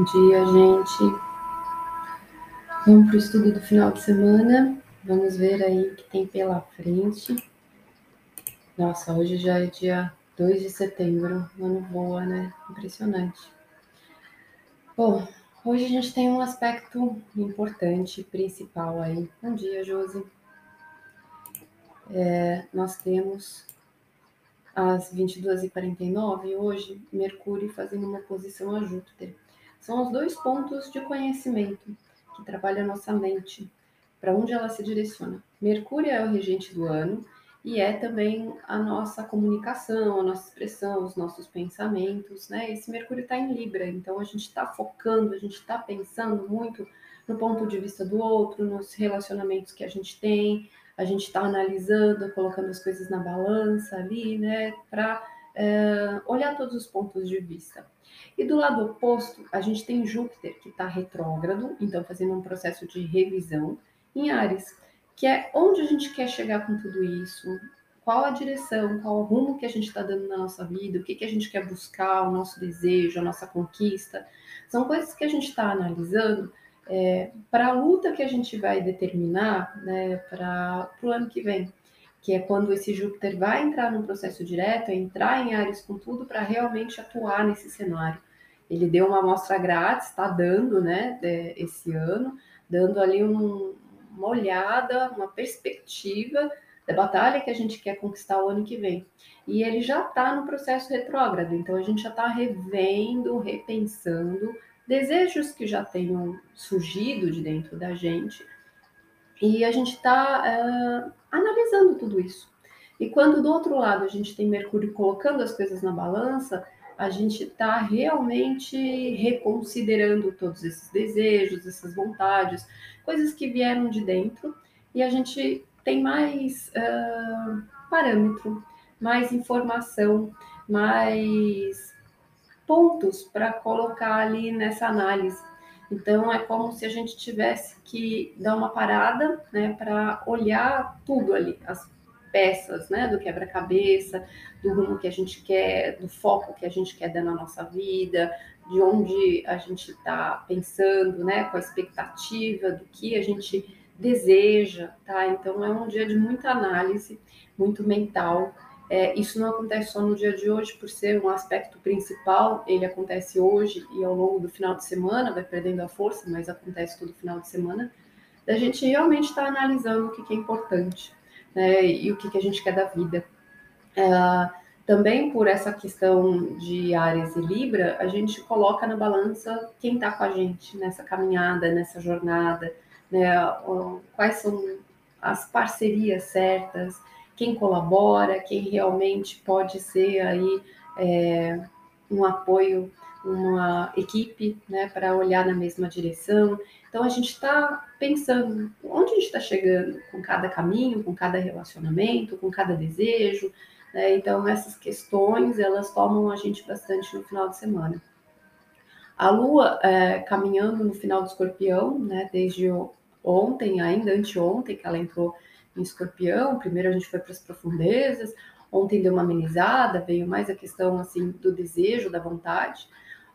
Bom dia, gente. Vamos para o estudo do final de semana. Vamos ver aí o que tem pela frente. Nossa, hoje já é dia 2 de setembro. Ano voa, né? Impressionante. Bom, hoje a gente tem um aspecto importante, principal aí. Bom dia, Josi. É, nós temos às 22h49 hoje, Mercúrio fazendo uma posição a Júpiter. São os dois pontos de conhecimento que trabalham nossa mente, para onde ela se direciona. Mercúrio é o regente do ano e é também a nossa comunicação, a nossa expressão, os nossos pensamentos, né? Esse Mercúrio está em Libra, então a gente está focando, a gente está pensando muito no ponto de vista do outro, nos relacionamentos que a gente tem, a gente está analisando, colocando as coisas na balança ali, né, para é, olhar todos os pontos de vista. E do lado oposto, a gente tem Júpiter, que está retrógrado, então fazendo um processo de revisão, em Ares, que é onde a gente quer chegar com tudo isso, qual a direção, qual o rumo que a gente está dando na nossa vida, o que, que a gente quer buscar, o nosso desejo, a nossa conquista. São coisas que a gente está analisando é, para a luta que a gente vai determinar né, para o ano que vem, que é quando esse Júpiter vai entrar num processo direto, é entrar em Ares com tudo para realmente atuar nesse cenário. Ele deu uma amostra grátis, está dando, né, esse ano, dando ali um, uma olhada, uma perspectiva da batalha que a gente quer conquistar o ano que vem. E ele já está no processo retrógrado, então a gente já está revendo, repensando desejos que já tenham surgido de dentro da gente. E a gente está uh, analisando tudo isso. E quando do outro lado a gente tem Mercúrio colocando as coisas na balança, a gente está realmente reconsiderando todos esses desejos, essas vontades, coisas que vieram de dentro, e a gente tem mais uh, parâmetro, mais informação, mais pontos para colocar ali nessa análise. Então é como se a gente tivesse que dar uma parada, né, para olhar tudo ali, as peças, né, do quebra-cabeça, do rumo que a gente quer, do foco que a gente quer dar na nossa vida, de onde a gente está pensando, né, com a expectativa do que a gente deseja, tá? Então é um dia de muita análise, muito mental, é, isso não acontece só no dia de hoje, por ser um aspecto principal, ele acontece hoje e ao longo do final de semana, vai perdendo a força, mas acontece todo final de semana, da gente realmente estar tá analisando o que, que, é importante né, e o que, que a gente quer da vida. É, também por essa questão de Ares e Libra, a gente coloca na balança quem está com a gente nessa caminhada, nessa jornada, né, quais são as parcerias certas, quem colabora, quem realmente pode ser aí é, um apoio, uma equipe, né, para olhar na mesma direção. Então a gente está pensando onde a gente está chegando com cada caminho, com cada relacionamento, com cada desejo. Né? Então essas questões elas tomam a gente bastante no final de semana. A Lua é, caminhando no final do Escorpião, né, desde ontem, ainda anteontem, que ela entrou em escorpião, primeiro a gente foi para as profundezas, ontem deu uma amenizada, veio mais a questão assim do desejo, da vontade.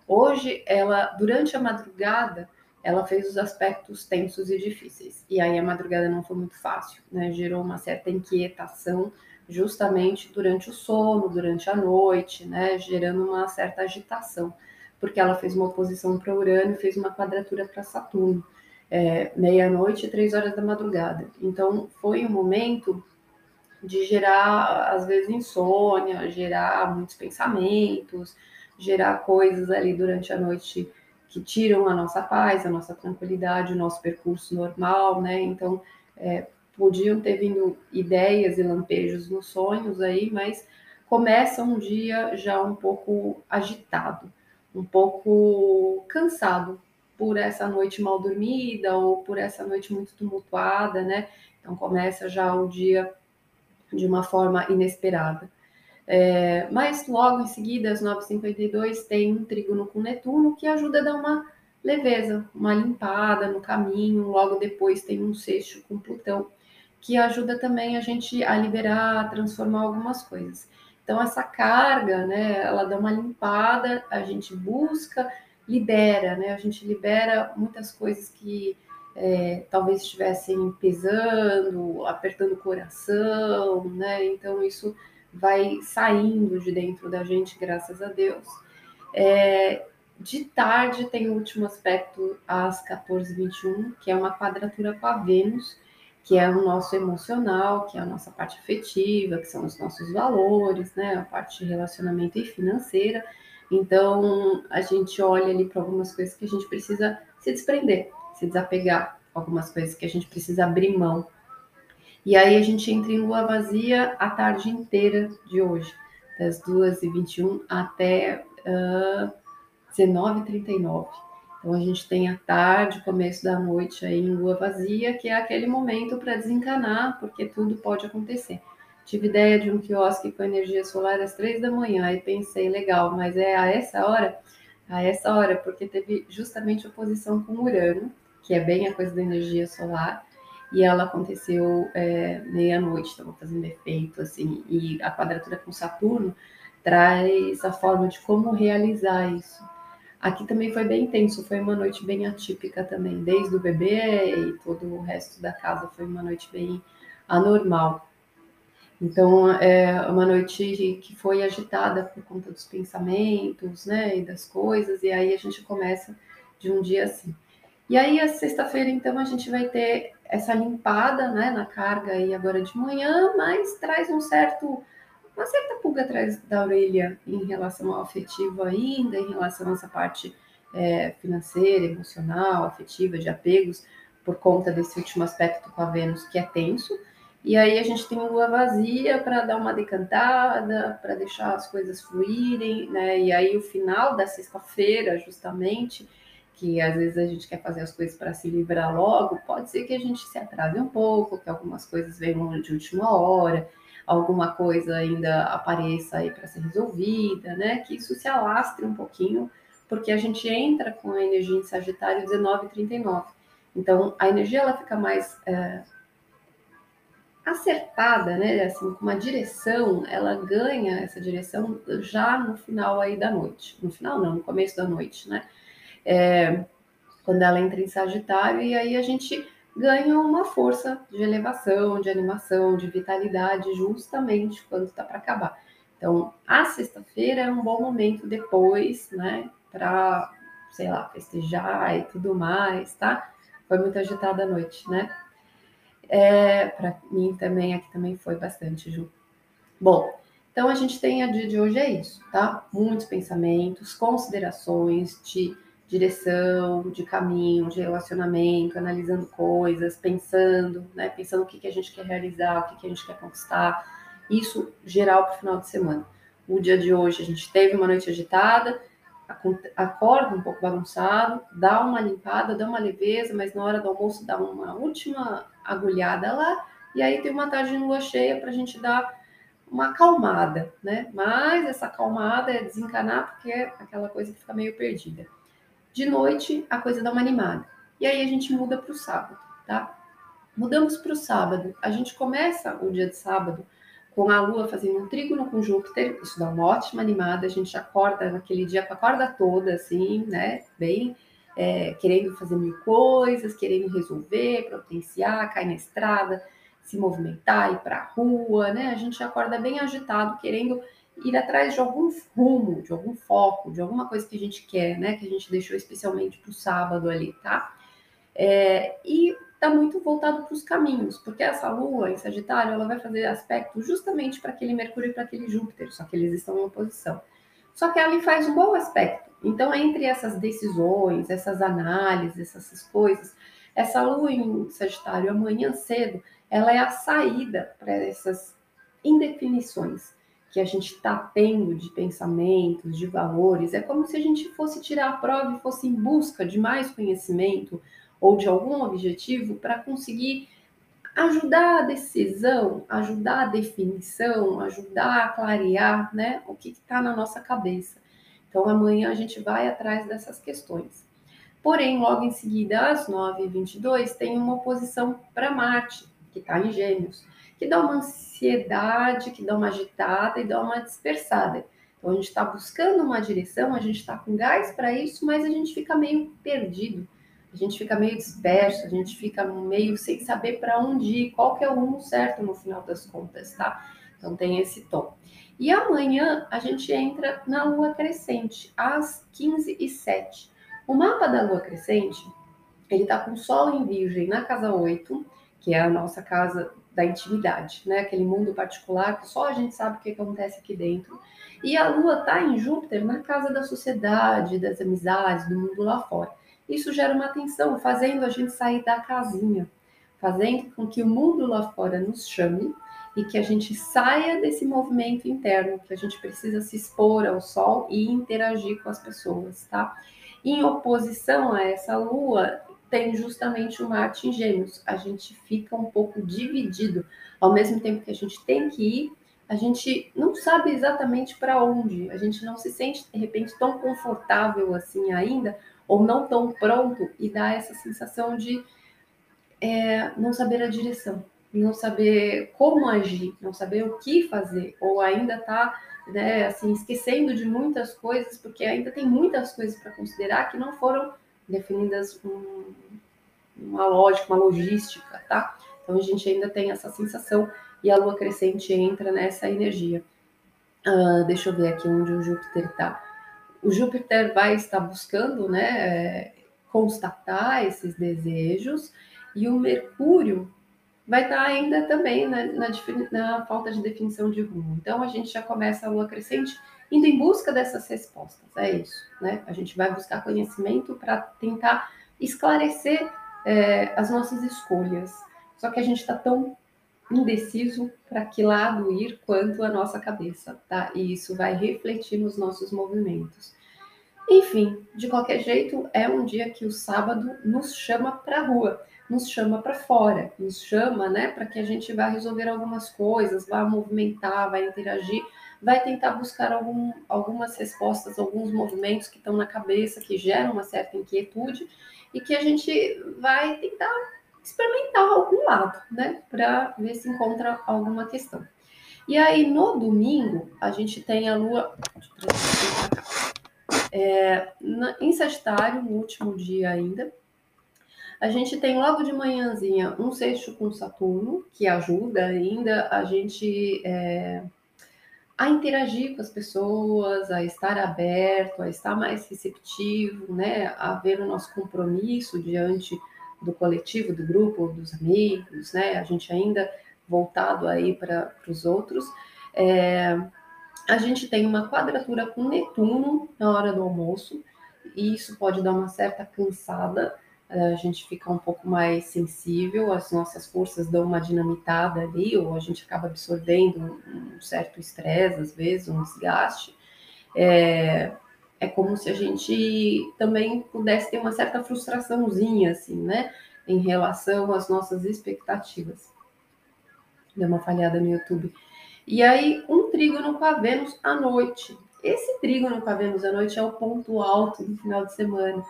Hoje, ela, durante a madrugada, ela fez os aspectos tensos e difíceis. E aí a madrugada não foi muito fácil, né? Gerou uma certa inquietação justamente durante o sono, durante a noite, né? Gerando uma certa agitação, porque ela fez uma oposição para Urano e fez uma quadratura para Saturno é, meia-noite e três horas da madrugada. Então, foi um momento de gerar, às vezes, insônia, gerar muitos pensamentos, gerar coisas ali durante a noite que tiram a nossa paz, a nossa tranquilidade, o nosso percurso normal, né? Então, é, podiam ter vindo ideias e lampejos nos sonhos aí, mas começa um dia já um pouco agitado, um pouco cansado, por essa noite mal dormida ou por essa noite muito tumultuada, né? Então começa já o dia de uma forma inesperada. É, mas logo em seguida, às 9h52, tem um trígono com Netuno que ajuda a dar uma leveza, uma limpada no caminho. Logo depois tem um sexto com Plutão, que ajuda também a gente a liberar, a transformar algumas coisas. Então essa carga, né, ela dá uma limpada, a gente busca libera, né? A gente libera muitas coisas que é, talvez estivessem pesando, apertando o coração, né? Então isso vai saindo de dentro da gente, graças a Deus. É, de tarde tem o último aspecto às 14h21, que é uma quadratura com a Vênus, que é o nosso emocional, que é a nossa parte afetiva, que são os nossos valores, né? A parte de relacionamento e financeira. Então, a gente olha ali para algumas coisas que a gente precisa se desprender, se desapegar, algumas coisas que a gente precisa abrir mão. E aí a gente entra em lua vazia a tarde inteira de hoje, das 2h21 até uh, 19h39. Então a gente tem a tarde, começo da noite aí em lua vazia, que é aquele momento para desencanar, porque tudo pode acontecer. Tive ideia de um quiosque com energia solar às três da manhã e pensei, legal, mas é a essa hora? A essa hora, porque teve justamente oposição com Urano, que é bem a coisa da energia solar, e ela aconteceu é, meia-noite, estava fazendo efeito, assim, e a quadratura com Saturno traz a forma de como realizar isso. Aqui também foi bem intenso, foi uma noite bem atípica também, desde o bebê e todo o resto da casa foi uma noite bem anormal. Então, é uma noite que foi agitada por conta dos pensamentos, né, e das coisas, e aí a gente começa de um dia assim. E aí, a sexta-feira, então, a gente vai ter essa limpada, né, na carga aí agora de manhã, mas traz um certo, uma certa pulga atrás da orelha em relação ao afetivo ainda, em relação a essa parte é, financeira, emocional, afetiva, de apegos, por conta desse último aspecto com a Vênus, que é tenso, e aí a gente tem lua vazia para dar uma decantada, para deixar as coisas fluírem, né? E aí o final da sexta-feira, justamente, que às vezes a gente quer fazer as coisas para se livrar logo, pode ser que a gente se atrase um pouco, que algumas coisas venham de última hora, alguma coisa ainda apareça aí para ser resolvida, né? Que isso se alastre um pouquinho, porque a gente entra com a energia em Sagitário 19 e 39. Então, a energia ela fica mais é, acertada, né, assim, com uma direção, ela ganha essa direção já no final aí da noite. No final não, no começo da noite, né? É, quando ela entra em Sagitário e aí a gente ganha uma força de elevação, de animação, de vitalidade, justamente quando está para acabar. Então, a sexta-feira é um bom momento depois, né, para, sei lá, festejar e tudo mais, tá? Foi muito agitada a noite, né? É, para mim também, aqui também foi bastante, Ju. Bom, então a gente tem a dia de hoje é isso, tá? Muitos pensamentos, considerações de direção, de caminho, de relacionamento, analisando coisas, pensando, né? Pensando o que, que a gente quer realizar, o que, que a gente quer conquistar. Isso geral para o final de semana. O dia de hoje a gente teve uma noite agitada, acorda um pouco bagunçado, dá uma limpada, dá uma leveza, mas na hora do almoço dá uma última agulhada lá, e aí tem uma tarde de lua cheia para a gente dar uma acalmada, né? Mas essa acalmada é desencanar porque é aquela coisa que fica meio perdida. De noite, a coisa dá uma animada. E aí a gente muda para o sábado, tá? Mudamos para o sábado. A gente começa o dia de sábado com a Lua fazendo um trígono com Júpiter, isso dá uma ótima animada, a gente acorda naquele dia com a corda toda, assim, né? Bem, é, querendo fazer mil coisas, querendo resolver, potenciar, cair na estrada, se movimentar, ir para a rua, né? A gente acorda bem agitado, querendo ir atrás de algum rumo, de algum foco, de alguma coisa que a gente quer, né? Que a gente deixou especialmente para o sábado ali, tá? É, e está muito voltado para os caminhos, porque essa Lua em Sagitário ela vai fazer aspecto justamente para aquele Mercúrio e para aquele Júpiter, só que eles estão em oposição. Só que ela faz um bom aspecto. Então, entre essas decisões, essas análises, essas coisas, essa Lua em Sagitário amanhã cedo, ela é a saída para essas indefinições que a gente está tendo de pensamentos, de valores. É como se a gente fosse tirar a prova e fosse em busca de mais conhecimento, ou de algum objetivo para conseguir ajudar a decisão, ajudar a definição, ajudar a clarear né, o que está na nossa cabeça. Então, amanhã a gente vai atrás dessas questões. Porém, logo em seguida, às 9h22, tem uma oposição para Marte, que está em Gêmeos, que dá uma ansiedade, que dá uma agitada e dá uma dispersada. Então a gente está buscando uma direção, a gente está com gás para isso, mas a gente fica meio perdido, a gente fica meio disperso, a gente fica meio sem saber para onde ir, qual que é o rumo certo no final das contas, tá? Então tem esse tom. E amanhã a gente entra na lua crescente, às 15 e 07 O mapa da lua crescente, ele está com Sol em Virgem na casa 8, que é a nossa casa da intimidade, né? Aquele mundo particular que só a gente sabe o que acontece aqui dentro. E a Lua está em Júpiter na casa da sociedade, das amizades, do mundo lá fora. Isso gera uma tensão, fazendo a gente sair da casinha, fazendo com que o mundo lá fora nos chame e que a gente saia desse movimento interno, que a gente precisa se expor ao sol e interagir com as pessoas, tá? Em oposição a essa lua, tem justamente o Marte em Gêmeos. A gente fica um pouco dividido. Ao mesmo tempo que a gente tem que ir, a gente não sabe exatamente para onde. A gente não se sente, de repente, tão confortável assim ainda, ou não tão pronto, e dá essa sensação de é, não saber a direção, não saber como agir, não saber o que fazer, ou ainda tá né, assim, esquecendo de muitas coisas, porque ainda tem muitas coisas para considerar que não foram definidas um, uma lógica, uma logística, tá? Então a gente ainda tem essa sensação e a lua crescente entra nessa energia. Uh, deixa eu ver aqui onde o Júpiter está. O Júpiter vai estar buscando, né, é, constatar esses desejos e o Mercúrio vai estar ainda também na, na, na falta de definição de rumo. Então a gente já começa a lua crescente indo em busca dessas respostas. É isso, né? A gente vai buscar conhecimento para tentar esclarecer é, as nossas escolhas. Só que a gente está tão indeciso para que lado ir quanto a nossa cabeça, tá? E isso vai refletir nos nossos movimentos. Enfim, de qualquer jeito, é um dia que o sábado nos chama para a rua, nos chama para fora, nos chama, né, para que a gente vá resolver algumas coisas, vá movimentar, vá interagir vai tentar buscar algum, algumas respostas, alguns movimentos que estão na cabeça, que geram uma certa inquietude, e que a gente vai tentar experimentar algum lado, né, para ver se encontra alguma questão. E aí, no domingo, a gente tem a lua. É, em Sagitário, no último dia ainda, a gente tem logo de manhãzinha um sexto com Saturno, que ajuda ainda a gente é, a interagir com as pessoas, a estar aberto, a estar mais receptivo, né, a ver o nosso compromisso diante do coletivo, do grupo, dos amigos, né, a gente ainda voltado aí para os outros. É, a gente tem uma quadratura com Netuno na hora do almoço, e isso pode dar uma certa cansada, a gente fica um pouco mais sensível, as nossas forças dão uma dinamitada ali, ou a gente acaba absorvendo um certo estresse, às vezes, um desgaste. É, é como se a gente também pudesse ter uma certa frustraçãozinha, assim, né, em relação às nossas expectativas. Deu uma falhada no YouTube. E aí, um trígono com a Vênus à noite. Esse trígono com a Vênus à noite é o ponto alto do final de semana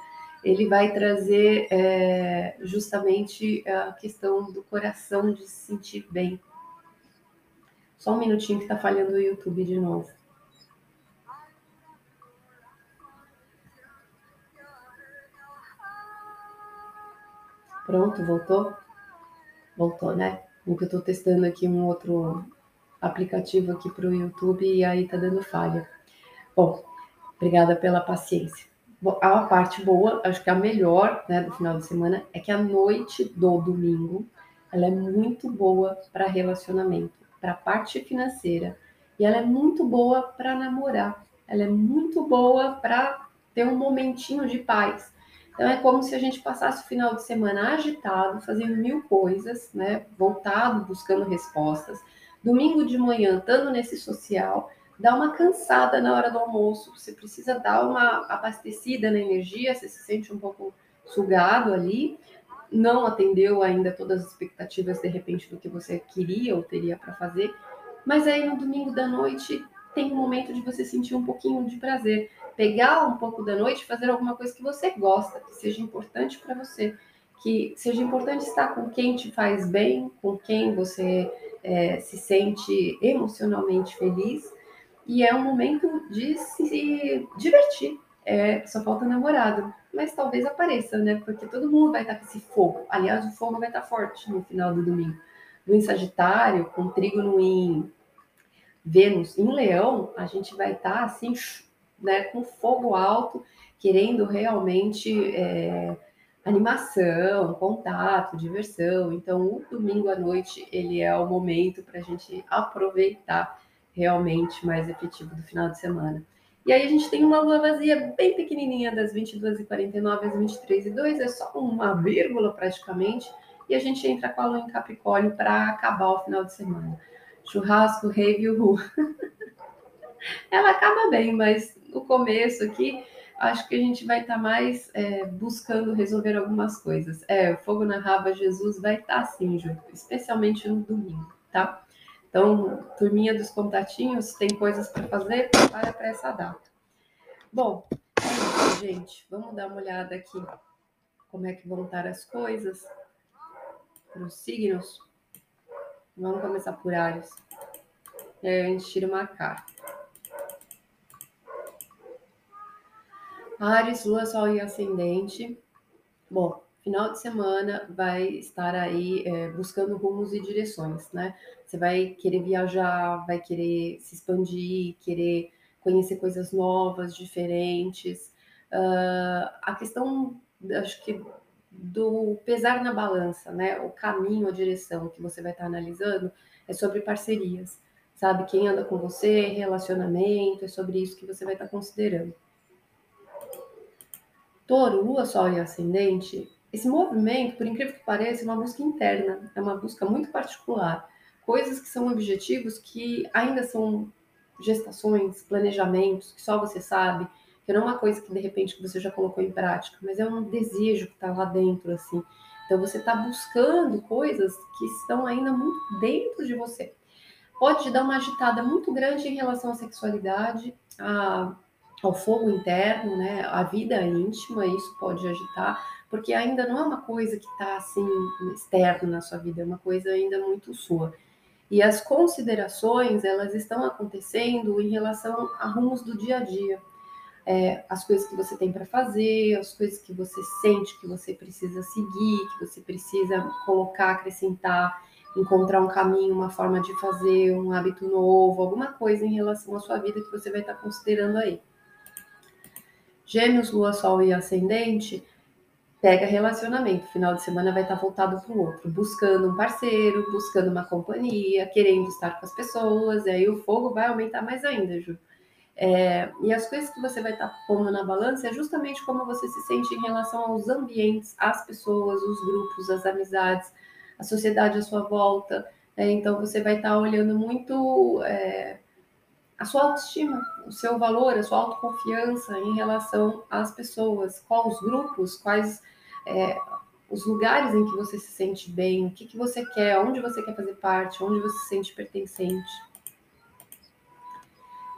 ele vai trazer é, justamente a questão do coração de se sentir bem. Só um minutinho que está falhando o YouTube de novo. Pronto, voltou? Voltou, né? Eu estou testando aqui um outro aplicativo aqui para o YouTube e aí tá dando falha. Bom, obrigada pela paciência a parte boa, acho que a melhor né, do final de semana é que a noite do domingo ela é muito boa para relacionamento, para parte financeira e ela é muito boa para namorar. Ela é muito boa para ter um momentinho de paz. Então é como se a gente passasse o final de semana agitado, fazendo mil coisas, né? Voltado, buscando respostas. Domingo de manhã, estando nesse social, dá uma cansada na hora do almoço, você precisa dar uma abastecida na energia, você se sente um pouco sugado ali, não atendeu ainda todas as expectativas de repente do que você queria ou teria para fazer, mas aí no domingo da noite tem um momento de você sentir um pouquinho de prazer, pegar um pouco da noite, fazer alguma coisa que você gosta, que seja importante para você, que seja importante estar com quem te faz bem, com quem você é, se sente emocionalmente feliz e é um momento de se divertir. É, só falta namorado, mas talvez apareça, né? Porque todo mundo vai estar com esse fogo. Aliás, o fogo vai estar forte no final do domingo. No em Sagitário, com trígono em Vênus em Leão, a gente vai estar assim, né, com fogo alto, querendo realmente é, animação, contato, diversão. Então, o domingo à noite ele é o momento para a gente aproveitar realmente mais efetivo do final de semana. E aí a gente tem uma lua vazia bem pequenininha das 22h49 às 23h02, é só uma vírgula praticamente, e a gente entra com a lua em Capricórnio para acabar o final de semana. Churrasco, rave, uhul. Ela acaba bem, mas no começo aqui, acho que a gente vai estar tá mais é, buscando resolver algumas coisas. É, o fogo na raba, Jesus vai estar tá assim, Ju, especialmente no domingo, tá? Então, turminha dos contatinhos, tem coisas para fazer, prepara para essa data. Bom, é gente. Vamos dar uma olhada aqui como é que vão estar as coisas para os signos. Vamos começar por Ares. E aí a gente tira uma carta. Ares, Lua, Sol e Ascendente. Bom, final de semana vai estar aí é, buscando rumos e direções, né? Você vai querer viajar, vai querer se expandir, querer conhecer coisas novas, diferentes. Uh, a questão, acho que do pesar na balança, né? O caminho, a direção que você vai estar analisando é sobre parcerias, sabe? Quem anda com você, relacionamento, é sobre isso que você vai estar considerando. Touro, Lua, Sol e Ascendente, esse movimento, por incrível que pareça, é uma busca interna, é uma busca muito particular. Coisas que são objetivos que ainda são gestações, planejamentos, que só você sabe, que não é uma coisa que de repente você já colocou em prática, mas é um desejo que está lá dentro, assim. Então você está buscando coisas que estão ainda muito dentro de você. Pode te dar uma agitada muito grande em relação à sexualidade, a ao fogo interno, né? A vida íntima, isso pode agitar, porque ainda não é uma coisa que está assim externo na sua vida, é uma coisa ainda muito sua. E as considerações, elas estão acontecendo em relação a rumos do dia a dia. É, as coisas que você tem para fazer, as coisas que você sente que você precisa seguir, que você precisa colocar, acrescentar, encontrar um caminho, uma forma de fazer, um hábito novo, alguma coisa em relação à sua vida que você vai estar considerando aí. Gêmeos, Lua, Sol e Ascendente, pega relacionamento. Final de semana vai estar voltado para o outro, buscando um parceiro, buscando uma companhia, querendo estar com as pessoas, e aí o fogo vai aumentar mais ainda, Ju. É, e as coisas que você vai estar pondo na balança é justamente como você se sente em relação aos ambientes, às pessoas, os grupos, as amizades, a sociedade à sua volta. É, então você vai estar olhando muito é, a sua autoestima, o seu valor, a sua autoconfiança em relação às pessoas, quais os grupos, quais é, os lugares em que você se sente bem, o que, que você quer, onde você quer fazer parte, onde você se sente pertencente.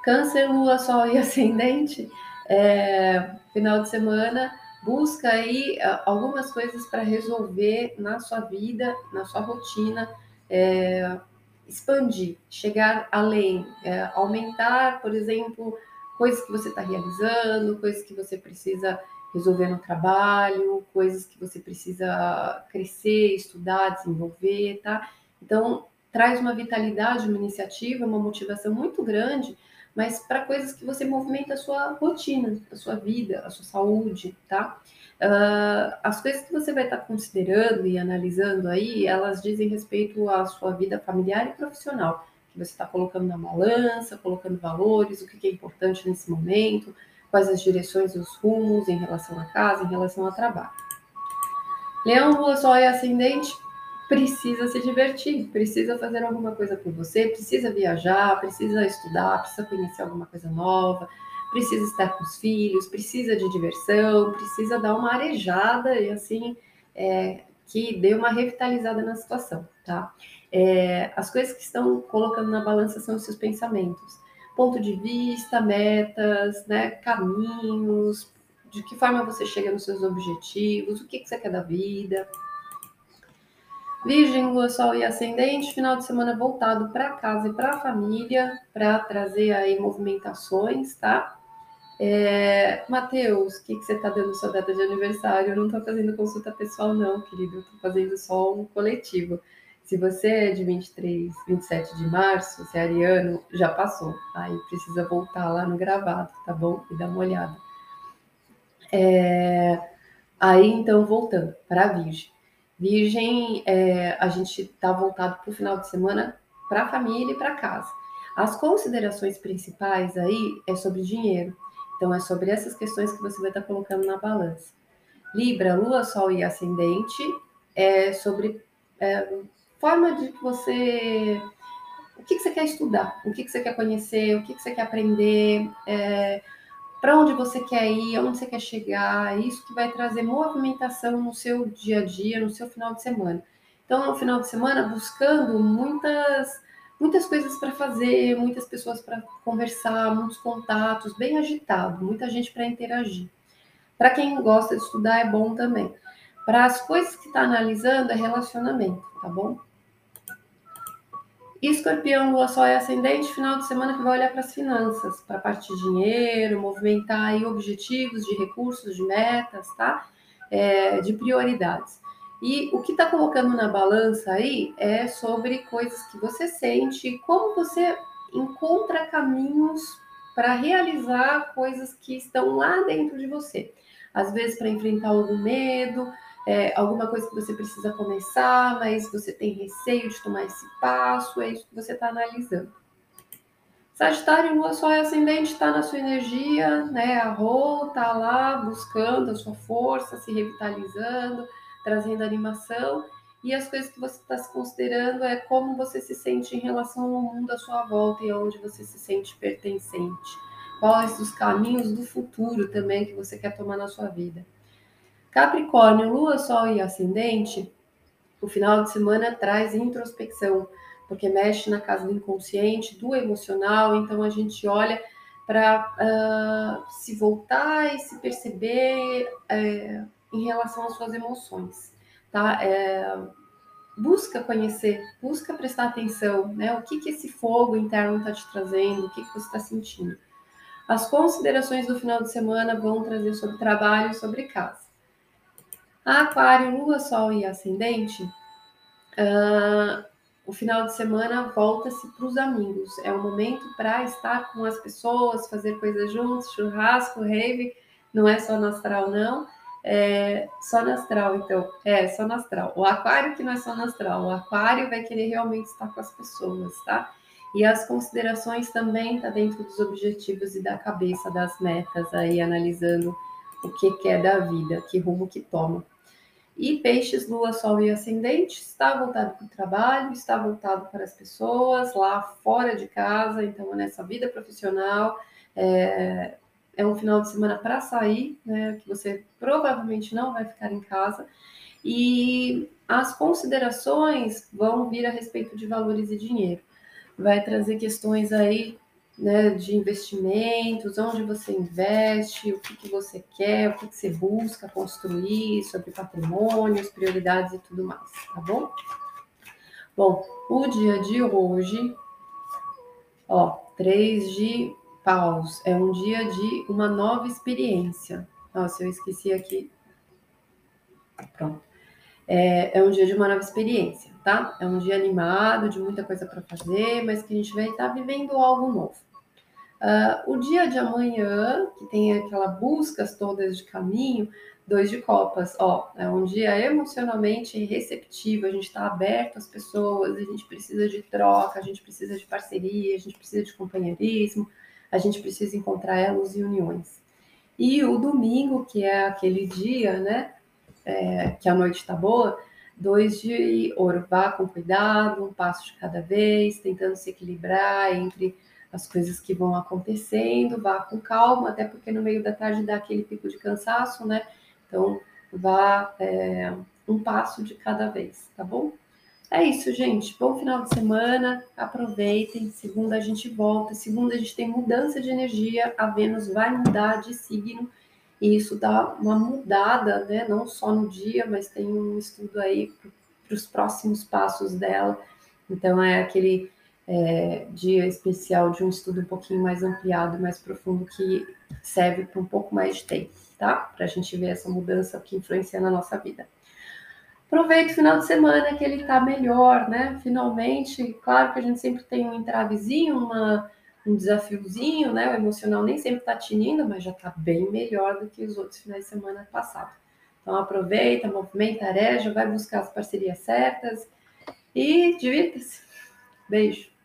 Câncer, Lua, Sol e Ascendente, é, final de semana, busca aí algumas coisas para resolver na sua vida, na sua rotina, é, expandir, chegar além, é, aumentar, por exemplo, coisas que você está realizando, coisas que você precisa resolver no trabalho, coisas que você precisa crescer, estudar, desenvolver, tá? Então, traz uma vitalidade, uma iniciativa, uma motivação muito grande, mas para coisas que você movimenta a sua rotina, a sua vida, a sua saúde, tá? Uh, as coisas que você vai estar considerando e analisando aí, elas dizem respeito à sua vida familiar e profissional, que você está colocando na balança, colocando valores, o que é importante nesse momento, quais as direções e os rumos em relação à casa, em relação ao trabalho. Leão, Lua, Sol e Ascendente precisa se divertir, precisa fazer alguma coisa por você, precisa viajar, precisa estudar, precisa conhecer alguma coisa nova, precisa estar com os filhos, precisa de diversão, precisa dar uma arejada e assim é, que dê uma revitalizada na situação, tá? É, as coisas que estão colocando na balança são os seus pensamentos, ponto de vista, metas, né, caminhos, de que forma você chega nos seus objetivos, o que, que você quer da vida. Virgem, Lua, Sol e Ascendente, final de semana voltado para casa e para a família, para trazer aí movimentações, tá? É, Matheus, o que, que você está dando sua data de aniversário? Eu não estou fazendo consulta pessoal, não, querido. Estou fazendo só um coletivo. Se você é de 23, 27 de março, se é ariano, já passou. Aí precisa voltar lá no gravado, tá bom? E dar uma olhada. É, aí, então, voltando para a Virgem. Virgem, é, a gente está voltado para o final de semana para a família e para casa. As considerações principais aí é sobre dinheiro. Então, é sobre essas questões que você vai estar colocando na balança. Libra, Lua, Sol e Ascendente é sobre é, forma de você. O que, que, você quer estudar, o que, que, você quer conhecer, o que, que você quer aprender, é, para onde você quer ir, onde você quer chegar. Isso que vai trazer movimentação no seu dia a dia, no seu final de semana. Então, no final de semana, buscando muitas muitas coisas para fazer, muitas pessoas para conversar, muitos contatos, bem agitado, muita gente para interagir. Para quem gosta de estudar é bom também. Para as coisas que está analisando é relacionamento, tá bom? Escorpião, Lua, Sol e Ascendente, final de semana que vai olhar para as finanças, para a parte de dinheiro, movimentar aí objetivos de recursos, de metas, tá? É, de prioridades. E o que está colocando na balança aí é sobre coisas que você sente, como você encontra caminhos para realizar coisas que estão lá dentro de você. Às vezes para enfrentar algum medo, é, alguma coisa que você precisa começar, mas você tem receio de tomar esse passo, é isso que você está analisando. Sagitário, Lua, Sol e Ascendente está na sua energia, né? A Rô está lá buscando a sua força, se revitalizando, trazendo animação, e as coisas que você está se considerando é como você se sente em relação ao mundo à sua volta e aonde você se sente pertencente. Quais os caminhos do futuro também que você quer tomar na sua vida. Capricórnio, Lua, Sol e Ascendente, o final de semana traz introspecção, porque mexe na casa do inconsciente, do emocional, então a gente olha para uh, ah, se voltar e se perceber uh, em relação às suas emoções, tá? É, busca conhecer, busca prestar atenção, né? O que que esse fogo interno está te trazendo, o que que você está sentindo. As considerações do final de semana vão trazer sobre trabalho sobre casa. Aquário, Lua, Sol e Ascendente, uh, o final de semana volta-se para os amigos. É o momento para estar com as pessoas, fazer coisas juntos, churrasco, rave. Não é só no astral, não. É, só no astral, então. É, só no astral. O aquário que não é só no astral. O aquário vai querer realmente estar com as pessoas, tá? E as considerações também tá dentro dos objetivos e da cabeça das metas aí, analisando o que, que é da vida, que rumo que toma. E peixes, lua, sol e ascendente está voltado para o trabalho, está voltado para as pessoas lá fora de casa, então nessa vida profissional, é, é um final de semana para sair, né, que você provavelmente não vai ficar em casa. E as considerações vão vir a respeito de valores e dinheiro. Vai trazer questões aí né, de investimentos, onde você investe, o que, que você quer, o que, que você busca construir, sobre patrimônios, prioridades e tudo mais, tá bom? Bom, o dia de hoje, ó, 3 de paus. É um dia de uma nova experiência. Nossa, eu esqueci aqui. Pronto. É, é um dia de uma nova experiência, tá? É um dia animado, de muita coisa para fazer, mas que a gente vai estar tá vivendo algo novo. Uh, o dia de amanhã, que tem aquela buscas todas de caminho, dois de copas, ó, é um dia emocionalmente receptivo, a gente está aberto às pessoas, a gente precisa de troca, a gente precisa de parceria, a gente precisa de companheirismo, a gente precisa encontrar elos e uniões. E o domingo, que é aquele dia, né, é, que a noite está boa, dois de ouro, vá com cuidado, um passo de cada vez, tentando se equilibrar entre as coisas que vão acontecendo, vá com calma, até porque no meio da tarde dá aquele pico de cansaço, né? Então, vá é, um passo de cada vez, tá bom? É isso, gente. Bom final de semana. Aproveitem. Segunda a gente volta. Segunda a gente tem mudança de energia. A Vênus vai mudar de signo. E isso dá uma mudada, né? Não só no dia, mas tem um estudo aí para os próximos passos dela. Então, é aquele é, dia especial de um estudo um pouquinho mais ampliado, mais profundo, que serve para um pouco mais de tempo, tá? Para a gente ver essa mudança que influencia na nossa vida. Aproveita o final de semana que ele está melhor, né? Finalmente, claro que a gente sempre tem um entravezinho, uma, um desafiozinho, né? O emocional nem sempre está tinindo, mas já está bem melhor do que os outros finais de semana passados. Então aproveita, movimenta, areja, vai buscar as parcerias certas e divirta-se. Beijo.